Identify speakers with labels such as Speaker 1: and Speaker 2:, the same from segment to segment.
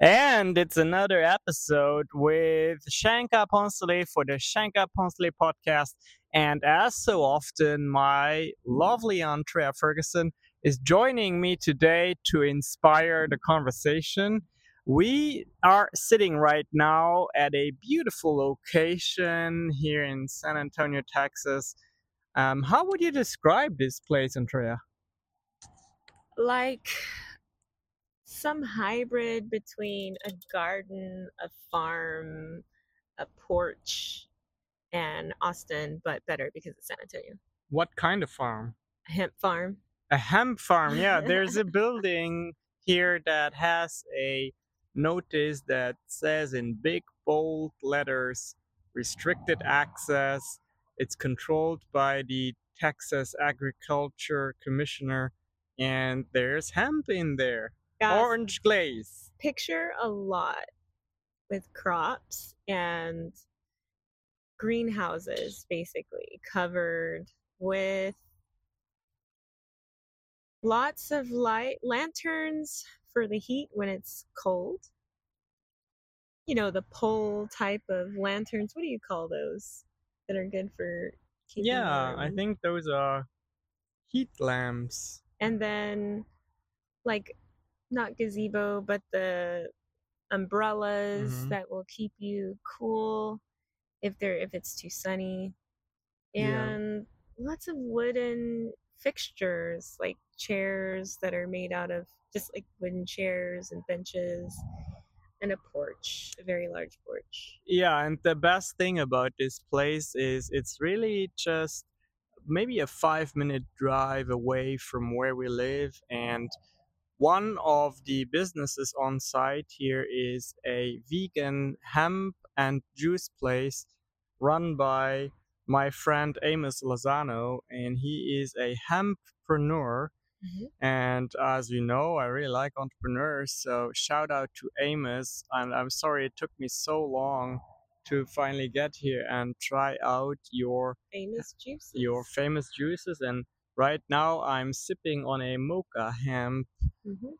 Speaker 1: And it's another episode with Shankar Poncelet for the Shankar Poncelet podcast. And as so often, my lovely Antrea Ferguson is joining me today to inspire the conversation. We are sitting right now at a beautiful location here in San Antonio, Texas. Um, how would you describe this place, Antrea?
Speaker 2: Like some hybrid between a garden, a farm, a porch, and Austin, but better because it's San Antonio.
Speaker 1: What kind of farm?
Speaker 2: A hemp farm.
Speaker 1: A hemp farm, yeah. There's a building here that has a notice that says in big bold letters restricted access. It's controlled by the Texas Agriculture Commissioner, and there's hemp in there. Orange glaze.
Speaker 2: picture a lot with crops and greenhouses basically covered with lots of light lanterns for the heat when it's cold you know the pole type of lanterns what do you call those that are good for keeping
Speaker 1: Yeah, I think those are heat lamps.
Speaker 2: and then like not gazebo but the umbrellas
Speaker 1: Mhm.
Speaker 2: that will keep you cool if they're if it's too sunny
Speaker 1: Yeah.
Speaker 2: and lots of wooden fixtures like chairs that are made out of just like wooden chairs and benches and a porch a very large porch
Speaker 1: Yeah, and the best thing about this place is it's really just maybe a five minute drive away from where we live. And one of the businesses on site here is a vegan hemp and juice place run by my friend Amos Lozano, and he is a hemppreneur. Mm-hmm. And as you know, I really like entrepreneurs. So shout out to Amos. And I'm sorry it took me so long to finally get here and try out your
Speaker 2: famous juices
Speaker 1: your famous juices. And right now I'm sipping on a mocha hemp,
Speaker 2: Mhm.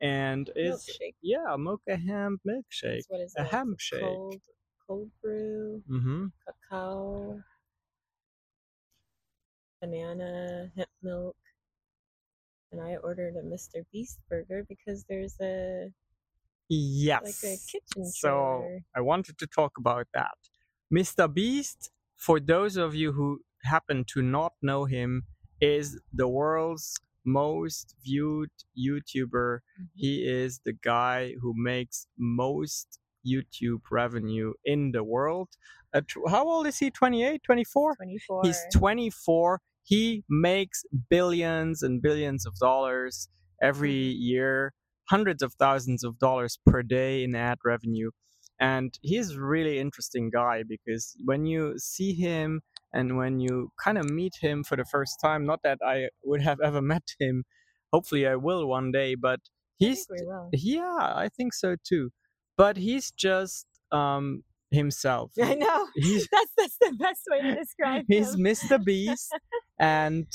Speaker 1: and it's
Speaker 2: milkshake
Speaker 1: yeah, mocha hemp milkshake.
Speaker 2: That's what is
Speaker 1: a? Hemp shake.
Speaker 2: cold cold brew
Speaker 1: Mm-hmm.
Speaker 2: cacao banana hemp milk and i ordered a mr beast burger because there's a
Speaker 1: Yes.
Speaker 2: like a kitchen
Speaker 1: So
Speaker 2: trailer.
Speaker 1: I wanted to talk about that. Mr. Beast, for those of you who happen to not know him, is the world's most viewed YouTuber.
Speaker 2: Mhm.
Speaker 1: He is the guy who makes most YouTube revenue in the world. Uh, how old is he? 28, 24?
Speaker 2: 24
Speaker 1: He's 24. He makes billions and billions of dollars every year, hundreds of thousands of dollars per day in ad revenue. And he's a really interesting guy because when you see him and when you kind of meet him for the first time, not that I would have ever met him, hopefully I will one day, but he's
Speaker 2: we
Speaker 1: yeah, I think so too. But he's just um himself.
Speaker 2: I know.
Speaker 1: He's
Speaker 2: That's that's the best way to describe
Speaker 1: he's
Speaker 2: him.
Speaker 1: He's Mr. Beast, and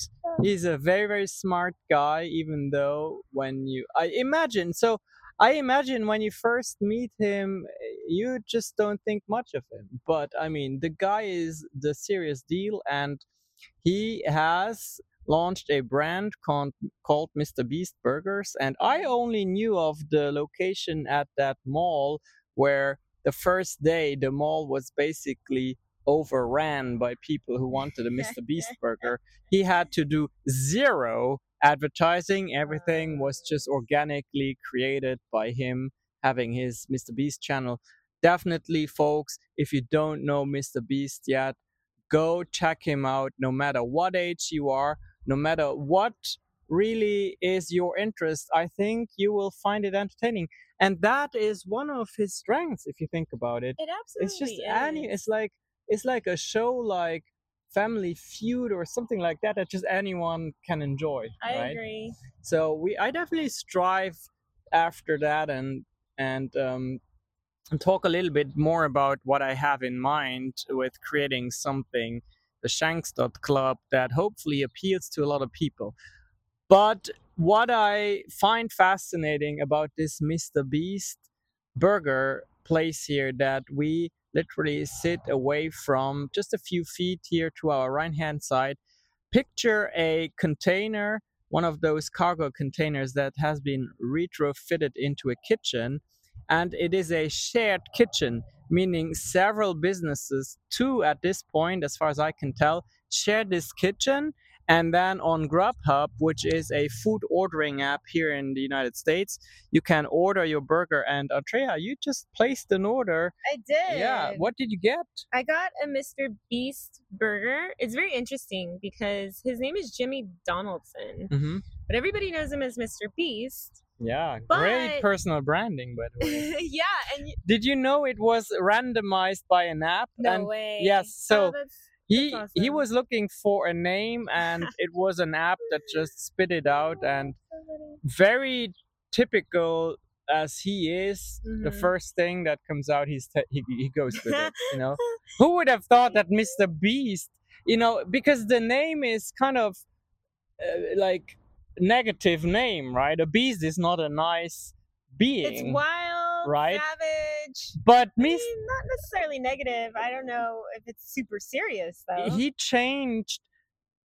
Speaker 1: he's a very very smart guy. Even though when you, I imagine, so I imagine when you first meet him, you just don't think much of him. But I mean, the guy is the serious deal, and he has launched a brand called called Mr. Beast Burgers, and I only knew of the location at that mall where the first day the mall was basically overran by people who wanted a Mr. Beast burger. He had to do zero advertising. Everything was just organically created by him having his Mr. Beast channel. Definitely, folks, if you don't know Mr. Beast yet, go check him out no matter what age you are, no matter what really is your interest. I think you will find it entertaining. And that is one of his strengths if you think about it
Speaker 2: It absolutely
Speaker 1: it's just
Speaker 2: is.
Speaker 1: any it's like it's like a show like family feud or something like that that just anyone can enjoy
Speaker 2: I
Speaker 1: right
Speaker 2: agree.
Speaker 1: so we i definitely strive after that and and um talk a little bit more about what i have in mind with creating something the SHANKX Club that hopefully appeals to a lot of people but what i find fascinating about this mr beast burger place here that we literally sit away from just a few feet here to our right hand side. Picture a container, one of those cargo containers that has been retrofitted into a kitchen, and it is a shared kitchen, meaning several businesses, two at this point, as far as I can tell, share this kitchen and then on Grubhub, which is a food ordering app here in the United States, you can order your burger. And Antrea, you just placed an order.
Speaker 2: I did.
Speaker 1: Yeah. What did you get?
Speaker 2: I got a Mr. Beast burger. It's very interesting because his name is Jimmy Donaldson,
Speaker 1: Mm-hmm.
Speaker 2: but everybody knows him as Mr. Beast.
Speaker 1: Yeah. Great personal branding, by the way.
Speaker 2: yeah, and
Speaker 1: did you know it was randomized by an app?
Speaker 2: no
Speaker 1: and
Speaker 2: way.
Speaker 1: yes, so
Speaker 2: Oh, that's,
Speaker 1: he
Speaker 2: That's
Speaker 1: he was looking for a name and it was an app that just spit it out and very typical as he is the
Speaker 2: Mhm.
Speaker 1: first thing that comes out he's te- he, he goes with it you know? Who would have thought that mr beast you know because the name is kind of uh, like negative name right? A beast is not a nice being.
Speaker 2: it's wild,
Speaker 1: right?
Speaker 2: savage.
Speaker 1: but
Speaker 2: I mean, not necessarily negative. I don't know if it's super serious though.
Speaker 1: he changed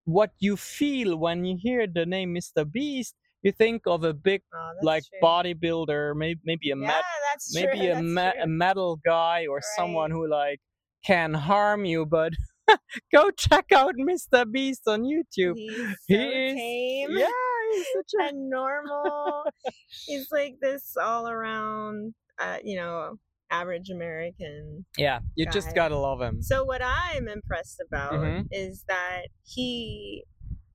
Speaker 1: what you feel when you hear the name mr beast you think of a big
Speaker 2: Oh,
Speaker 1: like
Speaker 2: true.
Speaker 1: bodybuilder maybe maybe a
Speaker 2: Yeah,
Speaker 1: maybe
Speaker 2: true.
Speaker 1: a, a metal guy or someone who like can harm you but go check out mr beast on youtube
Speaker 2: He's so
Speaker 1: he is
Speaker 2: tame
Speaker 1: yeah he's such a
Speaker 2: normal. He's like this all around, uh, you know, average American.
Speaker 1: yeah you just gotta love him
Speaker 2: So what I'm impressed about
Speaker 1: Mhm.
Speaker 2: is that he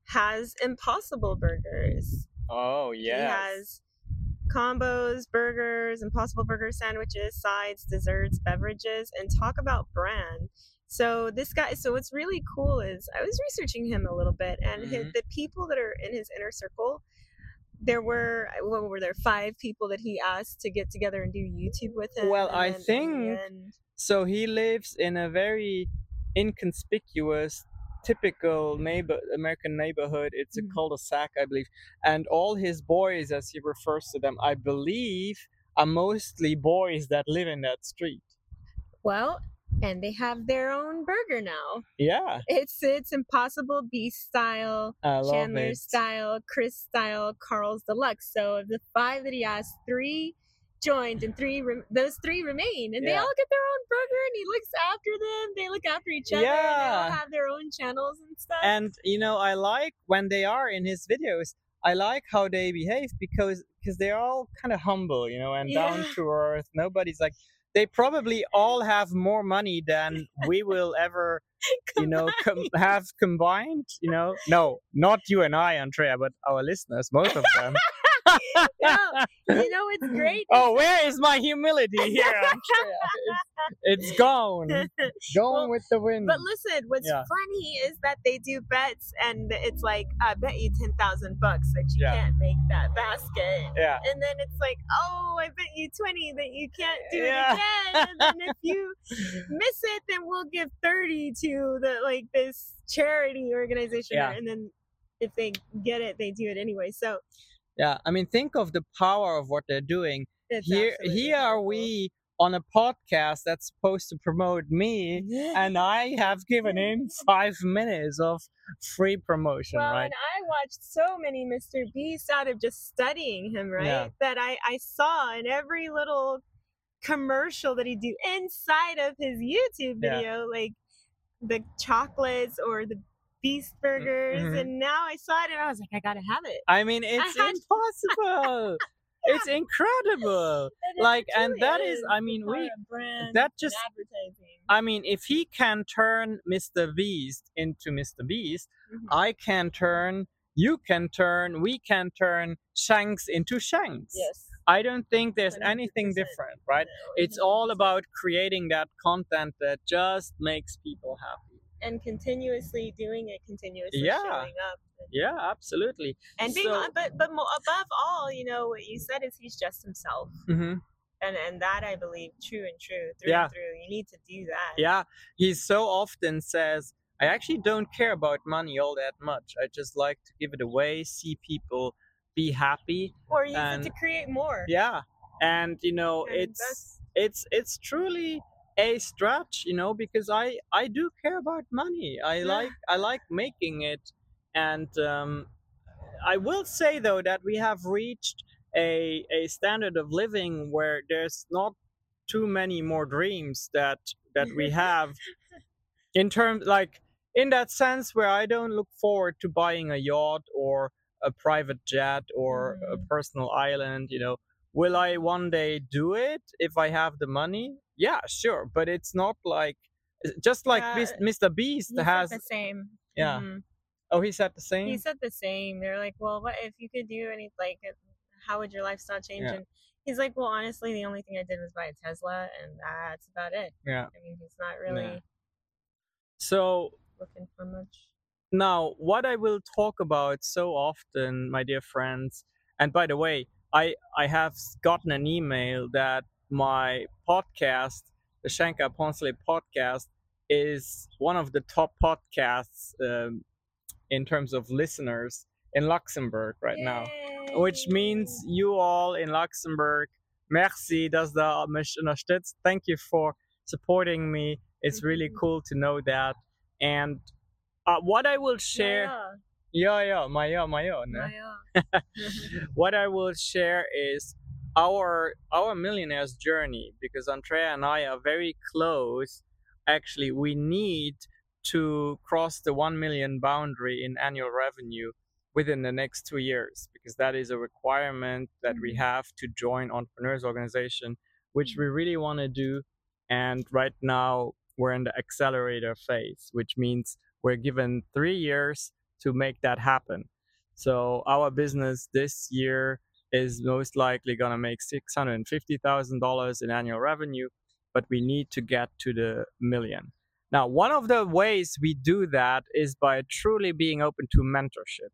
Speaker 2: has impossible burgers.
Speaker 1: oh yeah.
Speaker 2: He has combos, burgers, impossible burger sandwiches, sides, desserts, beverages, and talk about brand. So this guy, so what's really cool is I was researching him a little bit, and his,
Speaker 1: Mhm.
Speaker 2: the people that are in his inner circle, there were what were there five people that he asked to get together and do YouTube with him.
Speaker 1: Well, I
Speaker 2: then
Speaker 1: think- so he lives in a very inconspicuous typical neighbor american neighborhood it's a
Speaker 2: Mhm.
Speaker 1: cul-de-sac i believe and all his boys as he refers to them i believe are mostly boys that live in that street
Speaker 2: well, and they have their own burger now.
Speaker 1: yeah
Speaker 2: It's it's Impossible Beast style. Chandler
Speaker 1: it
Speaker 2: style, Chris style, Karl's deluxe. So of the five that he asked, three joined and three rem- those three remain, and they all get their own burger, and he looks after them. They look after each other. And they all have their own channels and stuff.
Speaker 1: and you know i like when they are in his videos i like how they behave because because they're all kind of humble you know and down to earth nobody's like they probably all have more money than we will ever you know com- have combined you know? No not you and i antrea but our listeners most of them
Speaker 2: No, you know it's great.
Speaker 1: oh where is my humility here it's, gone going
Speaker 2: Well,
Speaker 1: with the wind
Speaker 2: But listen, what's
Speaker 1: Yeah.
Speaker 2: funny is that they do bets, and it's like, I bet you ten thousand bucks that you
Speaker 1: Yeah.
Speaker 2: can't make that basket.
Speaker 1: yeah
Speaker 2: and then it's like, oh, I bet you 20 that you can't do
Speaker 1: Yeah.
Speaker 2: it again. And then if you miss it, then we'll give 30 to the like this charity organization.
Speaker 1: Yeah.
Speaker 2: And then if they get it, they do it anyway. So
Speaker 1: yeah i mean think of the power of what they're doing
Speaker 2: it's
Speaker 1: here here are we on a podcast that's supposed to promote me and i have given him five minutes of free promotion
Speaker 2: Well,
Speaker 1: right
Speaker 2: and I watched so many Mr. Beast out of just studying him, right?
Speaker 1: Yeah.
Speaker 2: That I, I saw in every little commercial that he do inside of his YouTube
Speaker 1: Yeah.
Speaker 2: video, like the chocolates or the Beast burgers.
Speaker 1: mhm.
Speaker 2: And now I saw it and I was like, I gotta have it.
Speaker 1: i mean it's
Speaker 2: had-
Speaker 1: impossible it's incredible
Speaker 2: it
Speaker 1: Like, and that is-
Speaker 2: is
Speaker 1: I mean, we that just-
Speaker 2: advertising.
Speaker 1: i mean if he can turn mr beast into mr beast
Speaker 2: Mhm.
Speaker 1: i can turn you can turn we can turn shanks into shanks
Speaker 2: yes.
Speaker 1: i don't think there's anything
Speaker 2: 100%.
Speaker 1: different right
Speaker 2: No,
Speaker 1: it's all about creating that content that just makes people happy
Speaker 2: and continuously doing it, continuously
Speaker 1: Yeah.
Speaker 2: showing up. and-
Speaker 1: yeah absolutely.
Speaker 2: And being
Speaker 1: So-
Speaker 2: but but mo- above all you know what you said is he's just himself.
Speaker 1: Hmm
Speaker 2: and and that i believe true and true through
Speaker 1: Yeah.
Speaker 2: and through. You need to do that.
Speaker 1: Yeah. He so often says i actually don't care about money all that much. I just like to give it away see people be happy
Speaker 2: or use
Speaker 1: And-
Speaker 2: it to create more.
Speaker 1: Yeah. And you know
Speaker 2: And
Speaker 1: it's it's it's truly a stretch you know because i i do care about money i
Speaker 2: Yeah.
Speaker 1: like i like making it and um i will say though that we have reached a a standard of living where there's not too many more dreams that that we have in terms like in that sense where i don't look forward to buying a yacht or a private jet or a
Speaker 2: Mm.
Speaker 1: personal island you know will i one day do it if i have the money yeah sure but it's not like just like
Speaker 2: Yeah,
Speaker 1: mr beast
Speaker 2: he
Speaker 1: has
Speaker 2: the same.
Speaker 1: yeah.
Speaker 2: Mhm.
Speaker 1: oh he said the same
Speaker 2: He said the same. They're like, well, what if you could do any like, uh, how would your lifestyle change?
Speaker 1: Yeah.
Speaker 2: And he's like, well, honestly, the only thing I did was buy a Tesla, and that's about it.
Speaker 1: yeah
Speaker 2: I mean, he's not really
Speaker 1: so
Speaker 2: looking for much.
Speaker 1: Now, what I will talk about so often, my dear friends, and by the way, I, I have gotten an email that my podcast, the Shankar Poncelet podcast, is one of the top podcasts um, in terms of listeners in Luxembourg right now. Which means you all in Luxembourg, merci, dass da mich unterstützt. Thank you for supporting me. It's really
Speaker 2: Mhm.
Speaker 1: cool to know that. And uh, what I will share,
Speaker 2: Yeah,
Speaker 1: yeah, my yeah, my yeah. what I will share is our our millionaires journey because Antrea and I are very close. Actually, we need to cross the 1 million boundary in annual revenue within the next 2 years because that is a requirement that we
Speaker 2: Mhm.
Speaker 1: have to join entrepreneurs organization which we really want to do and right now we're in the accelerator phase which means we're given 3 years to make that happen. So our business this year is most likely going to make $650,000 in annual revenue, but we need to get to the million. Now, one of the ways we do that is by truly being open to mentorship.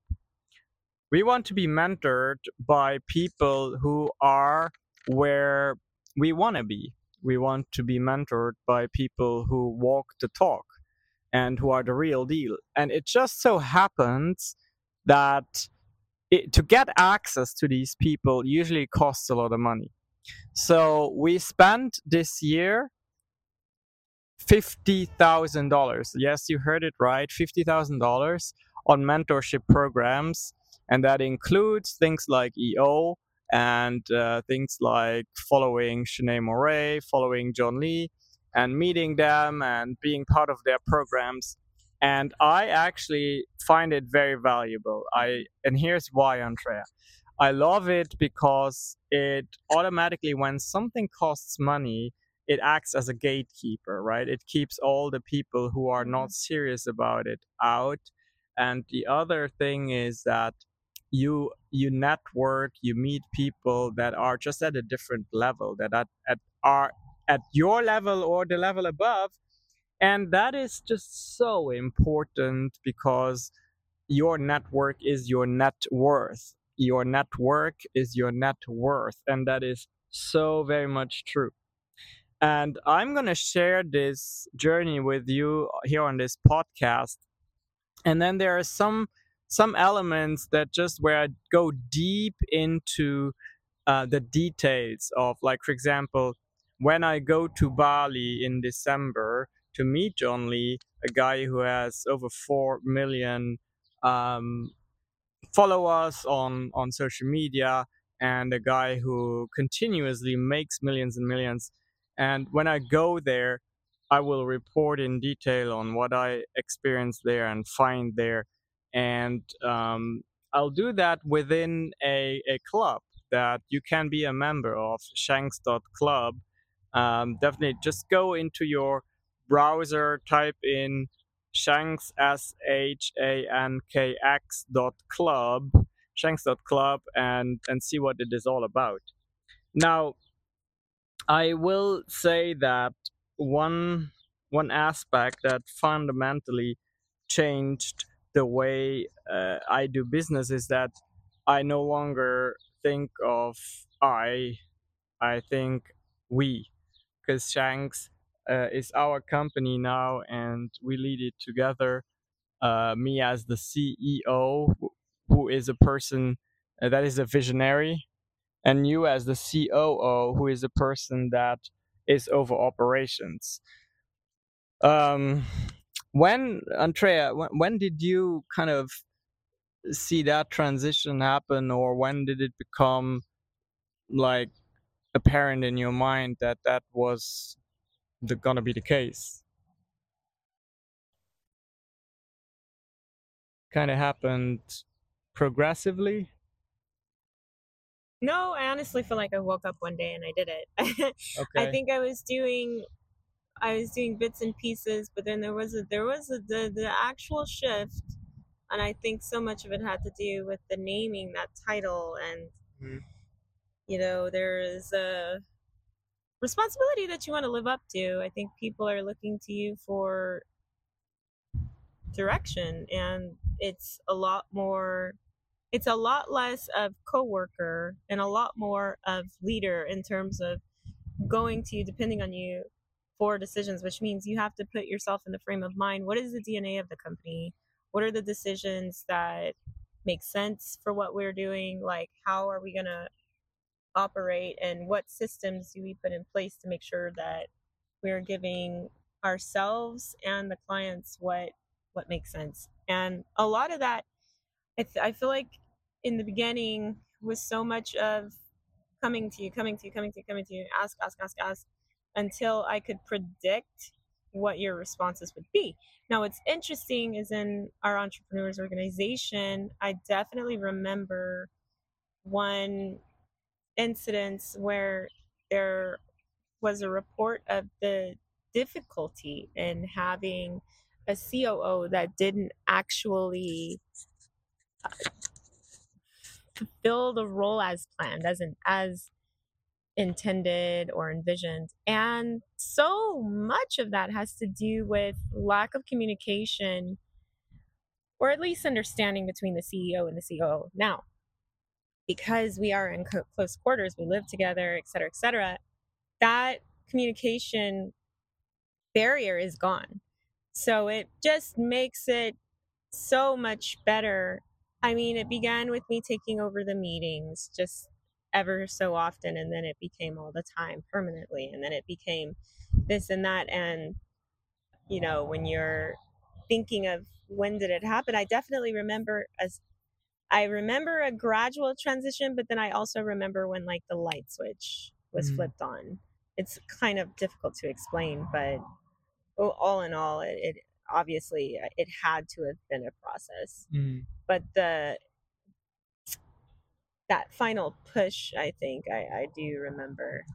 Speaker 1: We want to be mentored by people who are where we want to be. We want to be mentored by people who walk the talk and who are the real deal. And it just so happens that it, to get access to these people usually costs a lot of money. So we spent this year $50,000. Yes, you heard it right $50,000 on mentorship programs. And that includes things like EO and uh, things like following Shanae Moray, following John Lee, and meeting them and being part of their programs. And I actually find it very valuable. I and here's why, Antrea. I love it because it automatically, when something costs money, it acts as a gatekeeper, right? It keeps all the people who are not mm-hmm. serious about it out. And the other thing is that you you network, you meet people that are just at a different level, that at, at are at your level or the level above. And that is just so important because your network is your net worth. Your network is your net worth. And that is so very much true. And I'm going to share this journey with you here on this podcast. And then there are some some elements that just where I go deep into uh, the details of, like, for example, when I go to Bali in December to meet John Lee, a guy who has over 4 million um, followers on, on social media, and a guy who continuously makes millions and millions. And when I go there, I will report in detail on what I experienced there and find there. And um, I'll do that within a, a club that you can be a member of, shankx.club. Um, definitely just go into your browser, type in shankx, S H A N K X dot club, shankx.club, and, and see what it is all about. Now, I will say that one one aspect that fundamentally changed the way uh, I do business is that I no longer think of I, I think we, because SHANKX uh, is our company now and we lead it together. Uh, me as the CEO, who is a person uh, that is a visionary, and you as the COO, who is a person that is over operations. Um, when Antrea, when, when did you kind of see that transition happen, or when did it become like apparent in your mind that that was the, gonna be the case? Kind of happened progressively.
Speaker 2: No, I honestly feel like I woke up one day and I did it.
Speaker 1: Okay.
Speaker 2: I think I was doing I was doing bits and pieces, but then there was a there was a, the the actual shift, and I think so much of it had to do with the naming that title, and
Speaker 1: Mhm.
Speaker 2: you know there is a responsibility that you want to live up to. I think people are looking to you for direction, and it's a lot more. It's a lot less of coworker and a lot more of leader in terms of going to you, depending on you, for decisions, which means you have to put yourself in the frame of mind. What is the DNA of the company? What are the decisions that make sense for what we're doing? Like, how are we going to operate and what systems do we put in place to make sure that we're giving ourselves and the clients what what makes sense. And a lot of that I, th- I feel like in the beginning was so much of coming to you coming to you coming to you coming to you ask ask ask ask until i could predict what your responses would be. Now what's interesting is in our entrepreneurs organization i definitely remember one incidents where there was a report of the difficulty in having a COO that didn't actually uh, fulfill the role as planned, as in, as intended or envisioned. And so much of that has to do with lack of communication or at least understanding between the CEO and the COO. Now, because we are in co- close quarters, we live together, et cetera, et cetera, that communication barrier is gone. So it just makes it so much better. I mean, it began with me taking over the meetings just ever so often, and then it became all the time permanently, and then it became this and that. And, you know, when you're thinking of when did it happen, I definitely remember as I remember a gradual transition, but then I also remember when like the light switch was
Speaker 1: Mhm.
Speaker 2: flipped on. It's kind of difficult to explain, but all in all, it, it obviously uh, it had to have been a process.
Speaker 1: Mm.
Speaker 2: But the that final push, I think I, I do remember.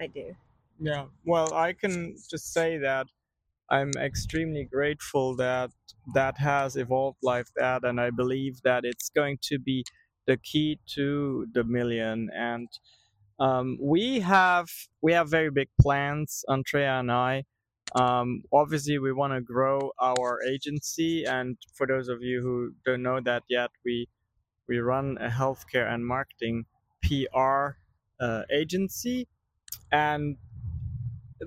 Speaker 2: I do.
Speaker 1: Yeah. Well, I can just say that I'm extremely grateful that that has evolved like that, and I believe that it's going to be the key to the million. And um, we have we have very big plans, Andrea and I. Um, obviously, we want to grow our agency, and for those of you who don't know that yet, we we run a healthcare and marketing PR uh, agency, and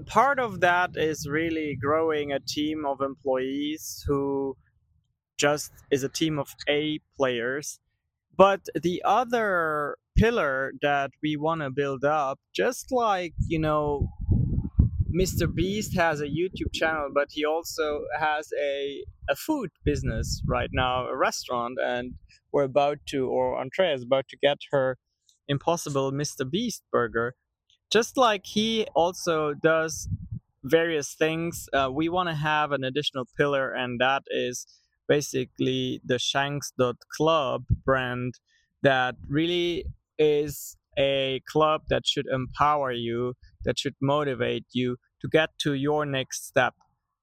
Speaker 1: part of that is really growing a team of employees who just is a team of A players. But the other pillar that we want to build up, just like, you know, Mr. Beast has a YouTube channel, but he also has a, a food business right now, a restaurant, and we're about to, or Antrea is about to get her Impossible Mr. Beast burger. Just like he also does various things, uh, we want to have an additional pillar, and that is basically the Shankx.club brand that really is a club that should empower you, that should motivate you to get to your next step.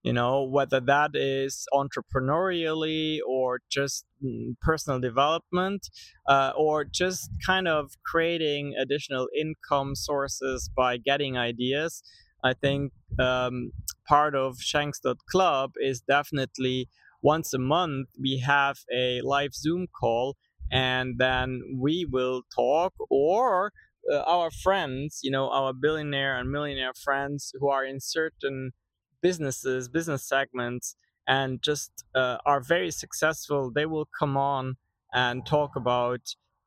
Speaker 1: You know, whether that is entrepreneurially or just mm, personal development, uh, or just kind of creating additional income sources by getting ideas. I think um, part of Shankx.club is definitely once a month we have a live Zoom call and then we will talk or uh, our friends, you know, our billionaire and millionaire friends who are in certain businesses, business segments, and just uh, are very successful, they will come on and talk about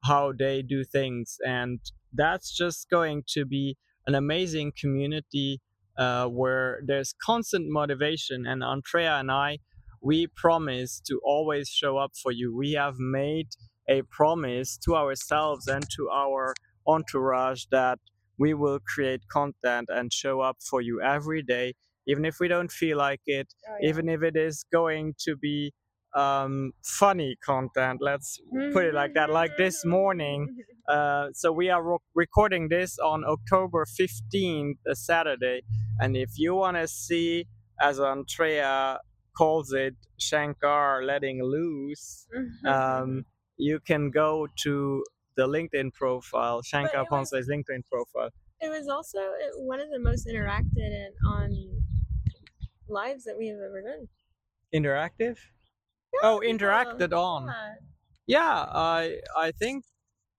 Speaker 1: how they do things and that's just going to be an amazing community uh, where there's constant motivation and antrea and i we promise to always show up for you. We have made a promise to ourselves and to our entourage that we will create content and show up for you every day even if we don't feel like it
Speaker 2: Oh, yeah.
Speaker 1: even if it is going to be um, funny content let's put it like that like this morning uh, so we are ro- recording this on October 15th, a Saturday. And if you want to see, as Antrea calls it, Shankar letting loose, um, you can go to the LinkedIn profile, Shankar Ponce's LinkedIn profile.
Speaker 2: it was also uh, one of the most interacted and on lives that we have ever done.
Speaker 1: Interactive?
Speaker 2: Yeah,
Speaker 1: Oh, interacted on.
Speaker 2: yeah.
Speaker 1: Yeah, I I think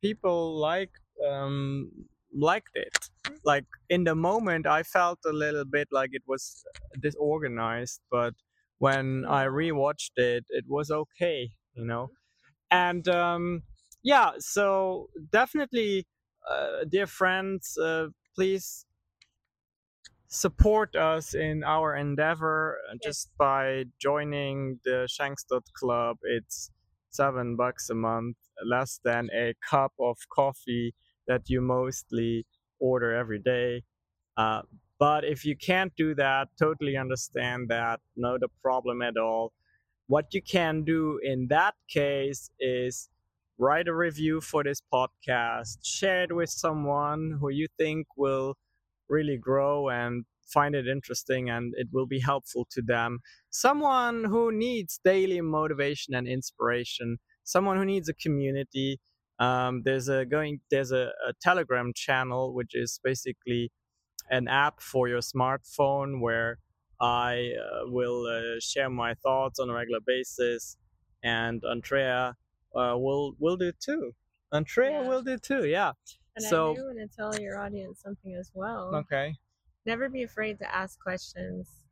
Speaker 1: people like um liked it. Like in the moment, I felt a little bit like it was disorganized, but when I
Speaker 2: Yeah.
Speaker 1: rewatched it, it was okay, you know. And um, yeah, so definitely, uh, dear friends, uh, please support us in our endeavor uh, just by joining the Shankx.club. It's seven bucks a month, less than a cup of coffee that you mostly order every day. Uh, but if you can't do that, totally understand that. No, the problem at all. What you can do in that case is write a review for this podcast, share it with someone who you think will really grow and find it interesting and it will be helpful to them. Someone who needs daily motivation and inspiration, someone who needs a community. Um, there's a going there's a, a Telegram channel which is basically an app for your smartphone where I uh, will uh, share my thoughts on a regular basis, and Antrea uh, will will do too. Antrea
Speaker 2: Yeah.
Speaker 1: will do too. Yeah.
Speaker 2: And
Speaker 1: So-
Speaker 2: I do want to tell your audience something as well.
Speaker 1: Okay.
Speaker 2: Never be afraid to ask questions.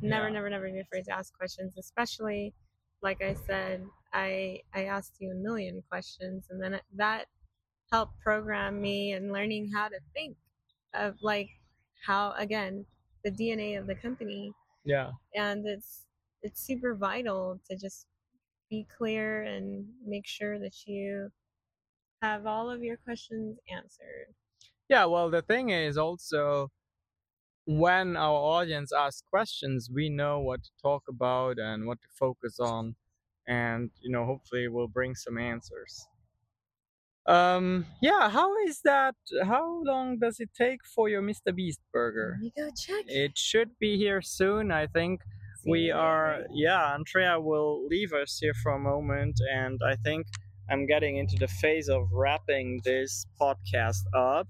Speaker 2: Never,
Speaker 1: Yeah.
Speaker 2: never, never be afraid to ask questions. Especially, like I said, I I asked you a million questions, and then that helped program me in learning how to think of like how again the DNA of the company,
Speaker 1: Yeah.
Speaker 2: and it's it's super vital to just be clear and make sure that you have all of your questions answered.
Speaker 1: Yeah. Well, the thing is also when our audience asks questions, we know what to talk about and what to focus on, and you know, hopefully, we'll bring some answers. Um. Yeah. How is that? How long does it take for your Mr. Beast burger?
Speaker 2: Let me go check.
Speaker 1: It should be here soon. I think
Speaker 2: See
Speaker 1: we are yeah antrea will leave us here for a moment and i think i'm getting into the phase of wrapping this podcast up.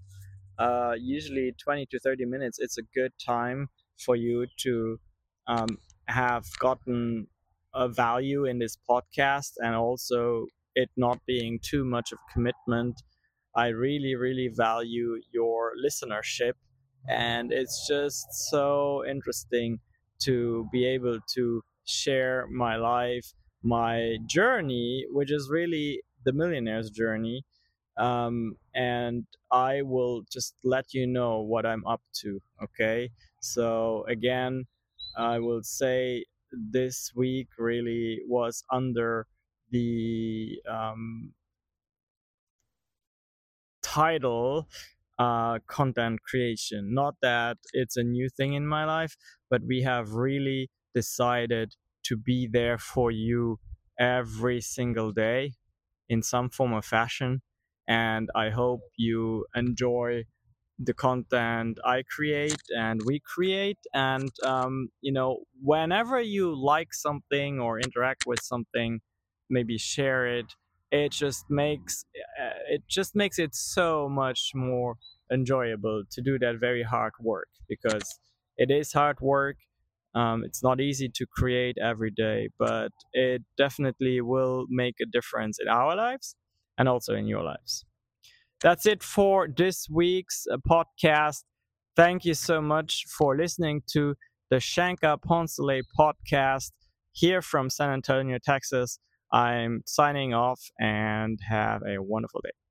Speaker 1: Uh, usually 20 to 30 minutes it's a good time for you to um, have gotten a value in this podcast and also it not being too much of commitment. I really really value your listenership and it's just so interesting to be able to share my life, my journey, which is really the millionaire's journey. Um, and I will just let you know what I'm up to. Okay. So, again, I will say this week really was under the um, title uh, content creation. Not that it's a new thing in my life, but we have really decided to be there for you every single day in some form or fashion. And I hope you enjoy the content I create and we create. And, um, you know, whenever you like something or interact with something, maybe share it. It just makes uh, it just makes it so much more enjoyable to do that very hard work because it is hard work. Um, it's not easy to create every day, but it definitely will make a difference in our lives and also in your lives. That's it for this week's uh, podcast. Thank you so much for listening to the Shankar Poncelet podcast here from San Antonio, Texas. I'm signing off and have a wonderful day.